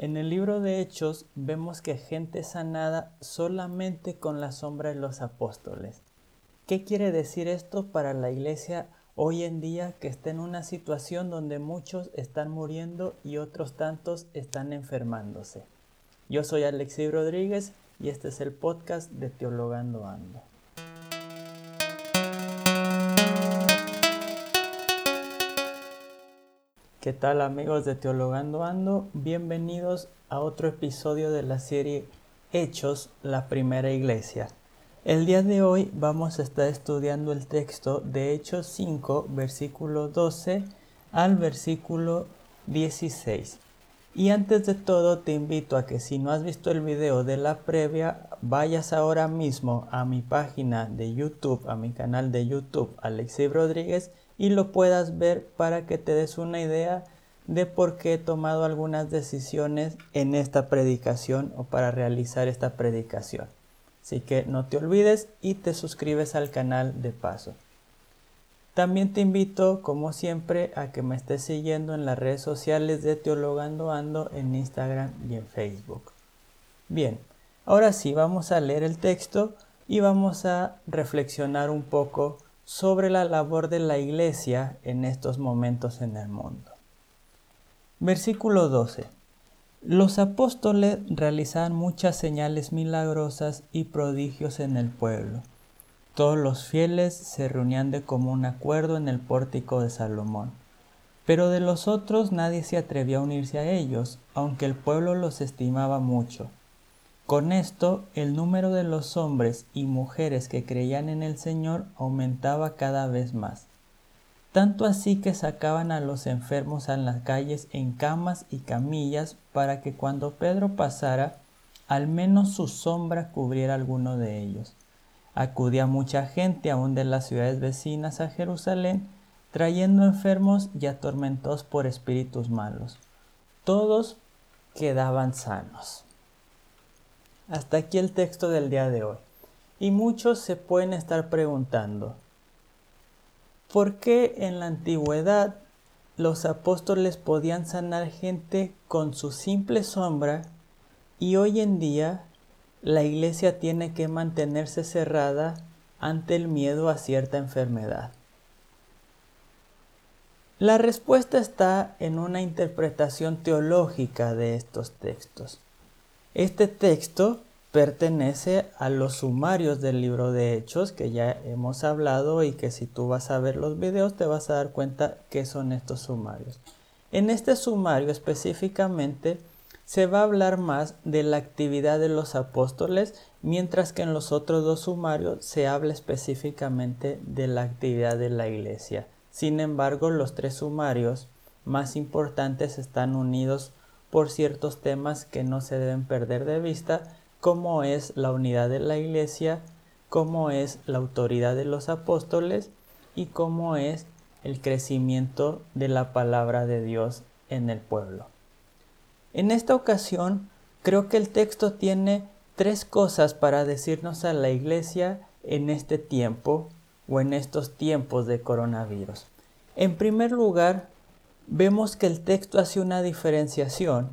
En el libro de Hechos vemos que gente sanada solamente con la sombra de los apóstoles. ¿Qué quiere decir esto para la iglesia hoy en día que está en una situación donde muchos están muriendo y otros tantos están enfermándose? Yo soy Alexi Rodríguez y este es el podcast de Teologando Ando. ¿Qué tal amigos de Teologando Ando? Bienvenidos a otro episodio de la serie Hechos, la primera iglesia. El día de hoy vamos a estar estudiando el texto de Hechos 5, versículo 12 al versículo 16. Y antes de todo te invito a que si no has visto el video de la previa, vayas ahora mismo a mi página de YouTube, a mi canal de YouTube, Alexei Rodríguez, y lo puedas ver para que te des una idea de por qué he tomado algunas decisiones en esta predicación o para realizar esta predicación. Así que no te olvides y te suscribes al canal de paso. También te invito, como siempre, a que me estés siguiendo en las redes sociales de Teologando Ando en Instagram y en Facebook. Bien, ahora sí, vamos a leer el texto y vamos a reflexionar un poco sobre la labor de la Iglesia en estos momentos en el mundo. Versículo 12. Los apóstoles realizaban muchas señales milagrosas y prodigios en el pueblo. Todos los fieles se reunían de común acuerdo en el pórtico de Salomón. Pero de los otros nadie se atrevía a unirse a ellos, aunque el pueblo los estimaba mucho. Con esto, el número de los hombres y mujeres que creían en el Señor aumentaba cada vez más. Tanto así que sacaban a los enfermos a las calles en camas y camillas para que cuando Pedro pasara, al menos su sombra cubriera alguno de ellos. Acudía mucha gente aún de las ciudades vecinas a Jerusalén, trayendo enfermos y atormentados por espíritus malos. Todos quedaban sanos. Hasta aquí el texto del día de hoy. Y muchos se pueden estar preguntando, ¿por qué en la antigüedad los apóstoles podían sanar gente con su simple sombra y hoy en día la iglesia tiene que mantenerse cerrada ante el miedo a cierta enfermedad? La respuesta está en una interpretación teológica de estos textos. Este texto pertenece a los sumarios del libro de Hechos que ya hemos hablado y que si tú vas a ver los videos te vas a dar cuenta qué son estos sumarios. En este sumario específicamente se va a hablar más de la actividad de los apóstoles, mientras que en los otros dos sumarios se habla específicamente de la actividad de la iglesia. Sin embargo, los tres sumarios más importantes están unidos por ciertos temas que no se deben perder de vista, como es la unidad de la iglesia, como es la autoridad de los apóstoles y cómo es el crecimiento de la palabra de Dios en el pueblo. En esta ocasión, creo que el texto tiene tres cosas para decirnos a la iglesia en este tiempo o en estos tiempos de coronavirus. En primer lugar, vemos que el texto hace una diferenciación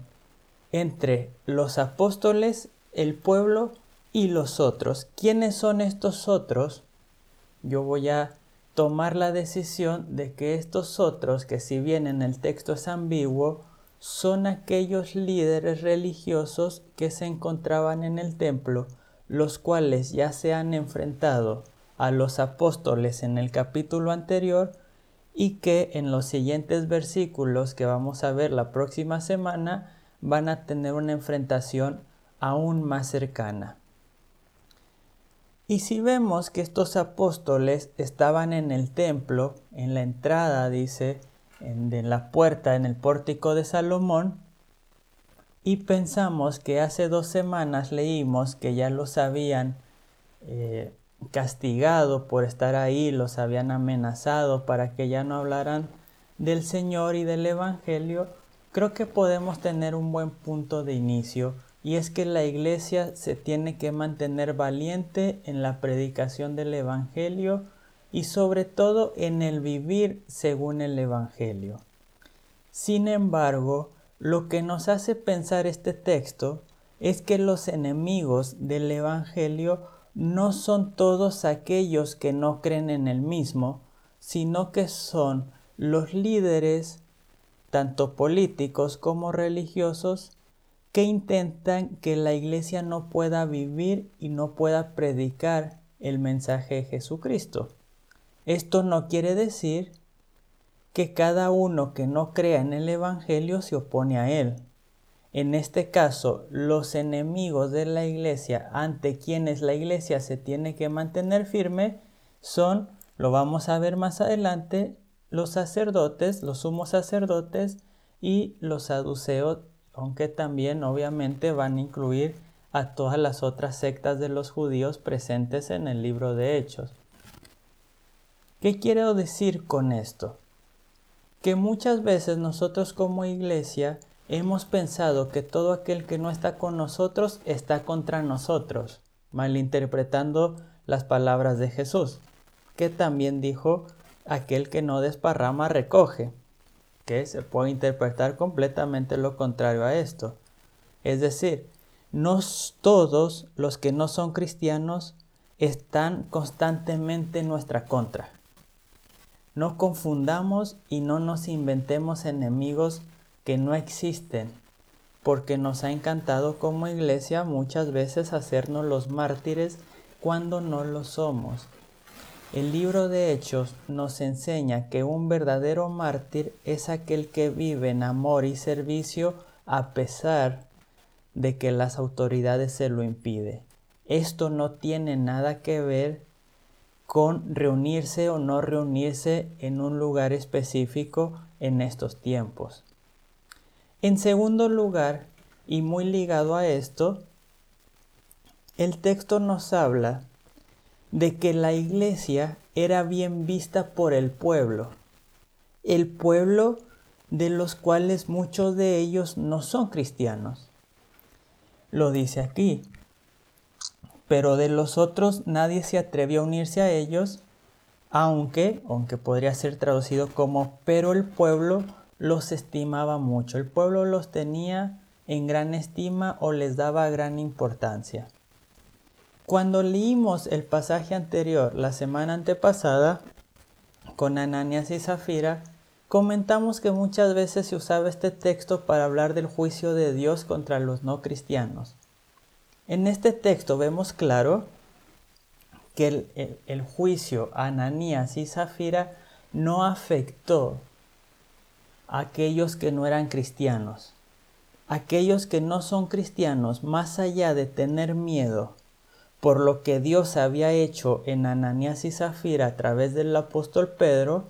entre los apóstoles, el pueblo y los otros. ¿Quiénes son estos otros? Yo voy a tomar la decisión de que estos otros, que si bien en el texto es ambiguo, son aquellos líderes religiosos que se encontraban en el templo, los cuales ya se han enfrentado a los apóstoles en el capítulo anterior y que en los siguientes versículos que vamos a ver la próxima semana van a tener una enfrentación aún más cercana. Y si vemos que estos apóstoles estaban en el templo, en la entrada, dice, en, la puerta, en el pórtico de Salomón, y pensamos que hace dos semanas leímos que ya los habían eh, castigado por estar ahí, los habían amenazado para que ya no hablaran del Señor y del Evangelio, creo que podemos tener un buen punto de inicio y es que la iglesia se tiene que mantener valiente en la predicación del Evangelio y sobre todo en el vivir según el Evangelio. Sin embargo, lo que nos hace pensar este texto es que los enemigos del Evangelio no son todos aquellos que no creen en el mismo, sino que son los líderes, tanto políticos como religiosos, que intentan que la iglesia no pueda vivir y no pueda predicar el mensaje de Jesucristo. Esto no quiere decir que cada uno que no crea en el Evangelio se opone a él. En este caso, los enemigos de la iglesia ante quienes la iglesia se tiene que mantener firme son, lo vamos a ver más adelante, los sacerdotes, los sumos sacerdotes y los saduceos, aunque también obviamente van a incluir a todas las otras sectas de los judíos presentes en el libro de Hechos. ¿Qué quiero decir con esto? Que muchas veces nosotros como iglesia Hemos pensado que todo aquel que no está con nosotros está contra nosotros, malinterpretando las palabras de Jesús, que también dijo, aquel que no desparrama recoge, que se puede interpretar completamente lo contrario a esto. Es decir, no todos los que no son cristianos están constantemente en nuestra contra. No confundamos y no nos inventemos enemigos que no existen, porque nos ha encantado como iglesia muchas veces hacernos los mártires cuando no lo somos. El libro de Hechos nos enseña que un verdadero mártir es aquel que vive en amor y servicio a pesar de que las autoridades se lo impiden. Esto no tiene nada que ver con reunirse o no reunirse en un lugar específico en estos tiempos. En segundo lugar, y muy ligado a esto, el texto nos habla de que la iglesia era bien vista por el pueblo, el pueblo de los cuales muchos de ellos no son cristianos. Lo dice aquí, pero de los otros nadie se atrevió a unirse a ellos, aunque, aunque podría ser traducido como, pero el pueblo los estimaba mucho, el pueblo los tenía en gran estima o les daba gran importancia. Cuando leímos el pasaje anterior la semana antepasada con Ananias y Zafira, comentamos que muchas veces se usaba este texto para hablar del juicio de Dios contra los no cristianos. En este texto vemos claro que el, el juicio a Ananías y Zafira no afectó aquellos que no eran cristianos. Aquellos que no son cristianos, más allá de tener miedo por lo que Dios había hecho en Ananías y Zafira a través del apóstol Pedro,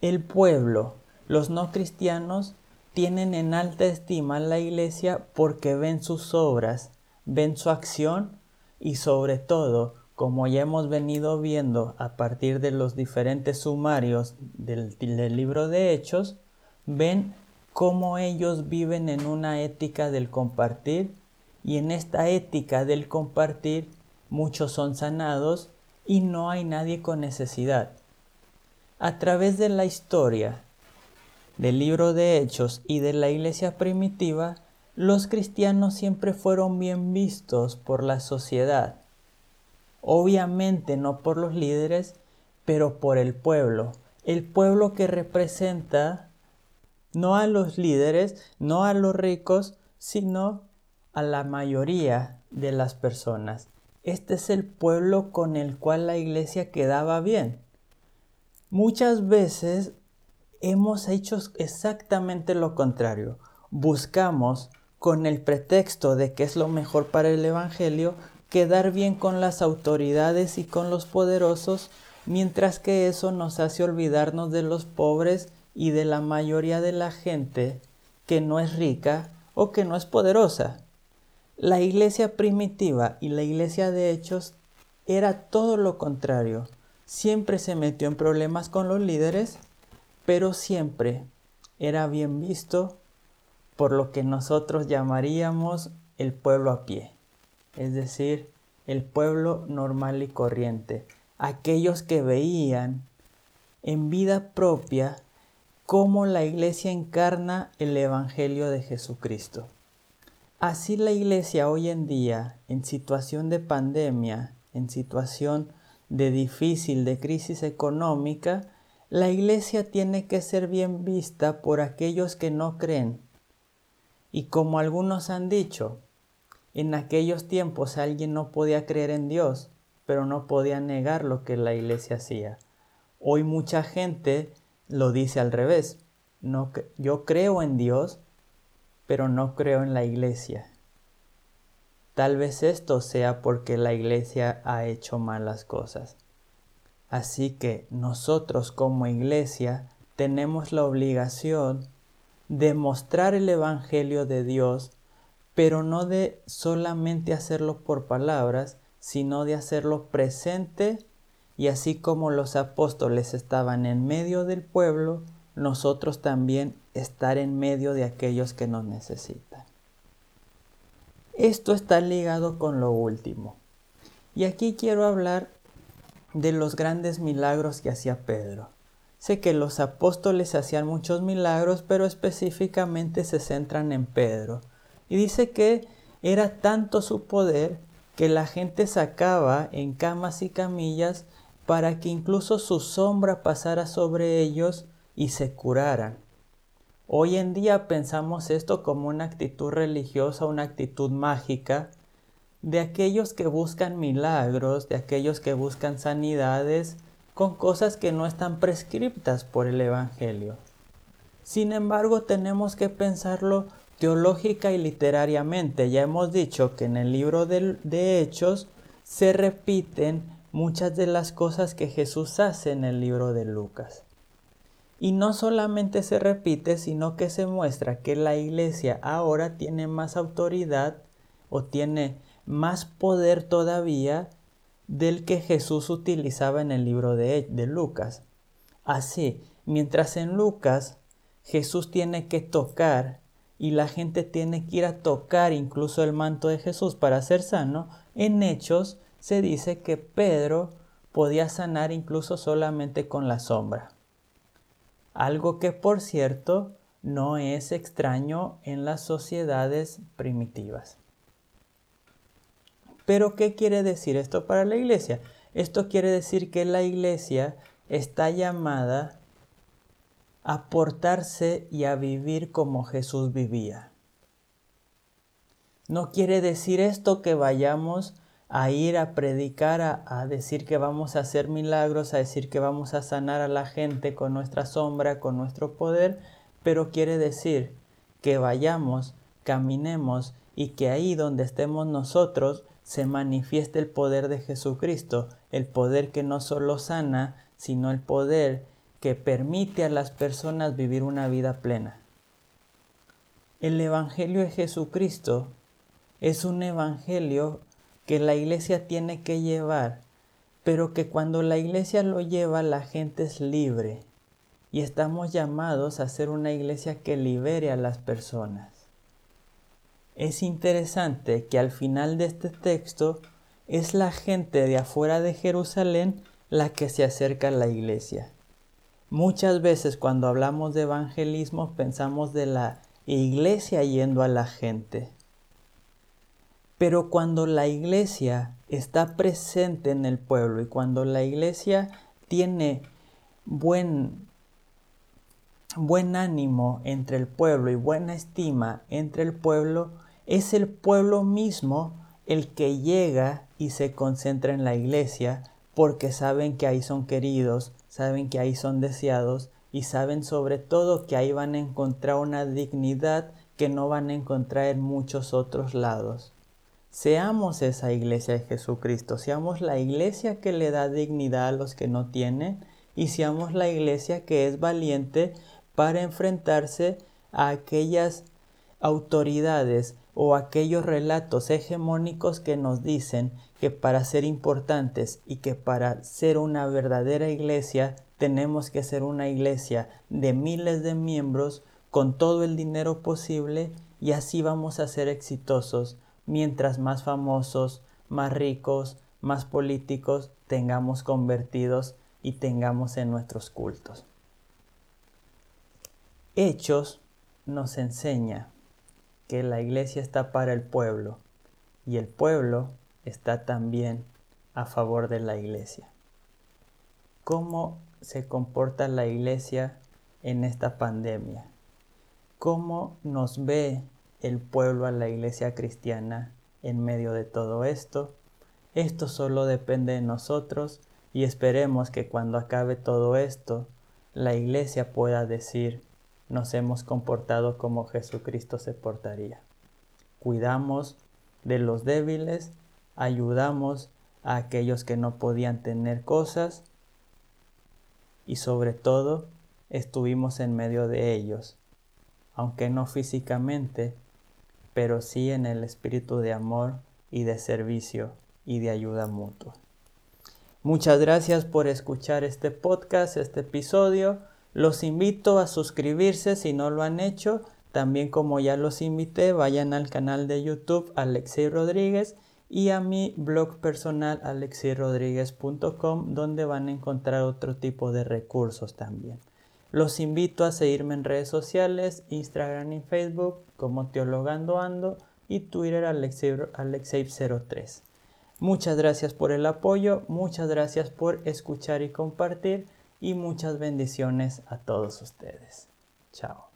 el pueblo, los no cristianos, tienen en alta estima la iglesia porque ven sus obras, ven su acción y sobre todo, como ya hemos venido viendo a partir de los diferentes sumarios del, del libro de Hechos, ven cómo ellos viven en una ética del compartir y en esta ética del compartir muchos son sanados y no hay nadie con necesidad. A través de la historia del libro de Hechos y de la iglesia primitiva, los cristianos siempre fueron bien vistos por la sociedad. Obviamente no por los líderes, pero por el pueblo. El pueblo que representa no a los líderes, no a los ricos, sino a la mayoría de las personas. Este es el pueblo con el cual la iglesia quedaba bien. Muchas veces hemos hecho exactamente lo contrario. Buscamos, con el pretexto de que es lo mejor para el Evangelio, quedar bien con las autoridades y con los poderosos, mientras que eso nos hace olvidarnos de los pobres y de la mayoría de la gente que no es rica o que no es poderosa. La iglesia primitiva y la iglesia de hechos era todo lo contrario. Siempre se metió en problemas con los líderes, pero siempre era bien visto por lo que nosotros llamaríamos el pueblo a pie, es decir, el pueblo normal y corriente, aquellos que veían en vida propia cómo la iglesia encarna el Evangelio de Jesucristo. Así la iglesia hoy en día, en situación de pandemia, en situación de difícil, de crisis económica, la iglesia tiene que ser bien vista por aquellos que no creen. Y como algunos han dicho, en aquellos tiempos alguien no podía creer en Dios, pero no podía negar lo que la iglesia hacía. Hoy mucha gente lo dice al revés. No, yo creo en Dios, pero no creo en la iglesia. Tal vez esto sea porque la iglesia ha hecho malas cosas. Así que nosotros como iglesia tenemos la obligación de mostrar el Evangelio de Dios, pero no de solamente hacerlo por palabras, sino de hacerlo presente y así como los apóstoles estaban en medio del pueblo, nosotros también estar en medio de aquellos que nos necesitan. Esto está ligado con lo último. Y aquí quiero hablar de los grandes milagros que hacía Pedro. Sé que los apóstoles hacían muchos milagros, pero específicamente se centran en Pedro. Y dice que era tanto su poder que la gente sacaba en camas y camillas para que incluso su sombra pasara sobre ellos y se curaran. Hoy en día pensamos esto como una actitud religiosa, una actitud mágica, de aquellos que buscan milagros, de aquellos que buscan sanidades con cosas que no están prescriptas por el Evangelio. Sin embargo, tenemos que pensarlo teológica y literariamente. Ya hemos dicho que en el libro de, de Hechos se repiten muchas de las cosas que Jesús hace en el libro de Lucas. Y no solamente se repite, sino que se muestra que la iglesia ahora tiene más autoridad o tiene más poder todavía del que Jesús utilizaba en el libro de, de Lucas. Así, mientras en Lucas Jesús tiene que tocar y la gente tiene que ir a tocar incluso el manto de Jesús para ser sano, en Hechos se dice que Pedro podía sanar incluso solamente con la sombra. Algo que por cierto no es extraño en las sociedades primitivas. Pero ¿qué quiere decir esto para la iglesia? Esto quiere decir que la iglesia está llamada a portarse y a vivir como Jesús vivía. No quiere decir esto que vayamos a ir a predicar, a, decir que vamos a hacer milagros, a decir que vamos a sanar a la gente con nuestra sombra, con nuestro poder, pero quiere decir que vayamos, caminemos y que ahí donde estemos nosotros se manifieste el poder de Jesucristo, el poder que no solo sana, sino el poder que permite a las personas vivir una vida plena. El Evangelio de Jesucristo es un Evangelio que la iglesia tiene que llevar, pero que cuando la iglesia lo lleva la gente es libre y estamos llamados a ser una iglesia que libere a las personas. Es interesante que al final de este texto es la gente de afuera de Jerusalén la que se acerca a la iglesia. Muchas veces cuando hablamos de evangelismo pensamos de la iglesia yendo a la gente. Pero cuando la iglesia está presente en el pueblo y cuando la iglesia tiene buen, buen ánimo entre el pueblo y buena estima entre el pueblo, es el pueblo mismo el que llega y se concentra en la iglesia porque saben que ahí son queridos, saben que ahí son deseados y saben sobre todo que ahí van a encontrar una dignidad que no van a encontrar en muchos otros lados. Seamos esa iglesia de Jesucristo, seamos la iglesia que le da dignidad a los que no tienen y seamos la iglesia que es valiente para enfrentarse a aquellas autoridades o aquellos relatos hegemónicos que nos dicen que para ser importantes y que para ser una verdadera iglesia tenemos que ser una iglesia de miles de miembros con todo el dinero posible y así vamos a ser exitosos mientras más famosos, más ricos, más políticos tengamos convertidos y tengamos en nuestros cultos. Hechos nos enseña que la iglesia está para el pueblo y el pueblo está también a favor de la iglesia. ¿Cómo se comporta la iglesia en esta pandemia? ¿Cómo nos ve el pueblo a la iglesia cristiana en medio de todo esto? Esto solo depende de nosotros y esperemos que cuando acabe todo esto, la iglesia pueda decir, nos hemos comportado como Jesucristo se portaría. Cuidamos de los débiles, ayudamos a aquellos que no podían tener cosas y sobre todo estuvimos en medio de ellos, aunque no físicamente, pero sí en el espíritu de amor y de servicio y de ayuda mutua. Muchas gracias por escuchar este podcast, este episodio. Los invito a suscribirse si no lo han hecho. También como ya los invité, vayan al canal de YouTube Alexei Rodríguez y a mi blog personal alexirrodriguez.com donde van a encontrar otro tipo de recursos también. Los invito a seguirme en redes sociales, Instagram y Facebook como Teologando Ando y Twitter Alexei03. Muchas gracias por el apoyo, muchas gracias por escuchar y compartir y muchas bendiciones a todos ustedes. Chao.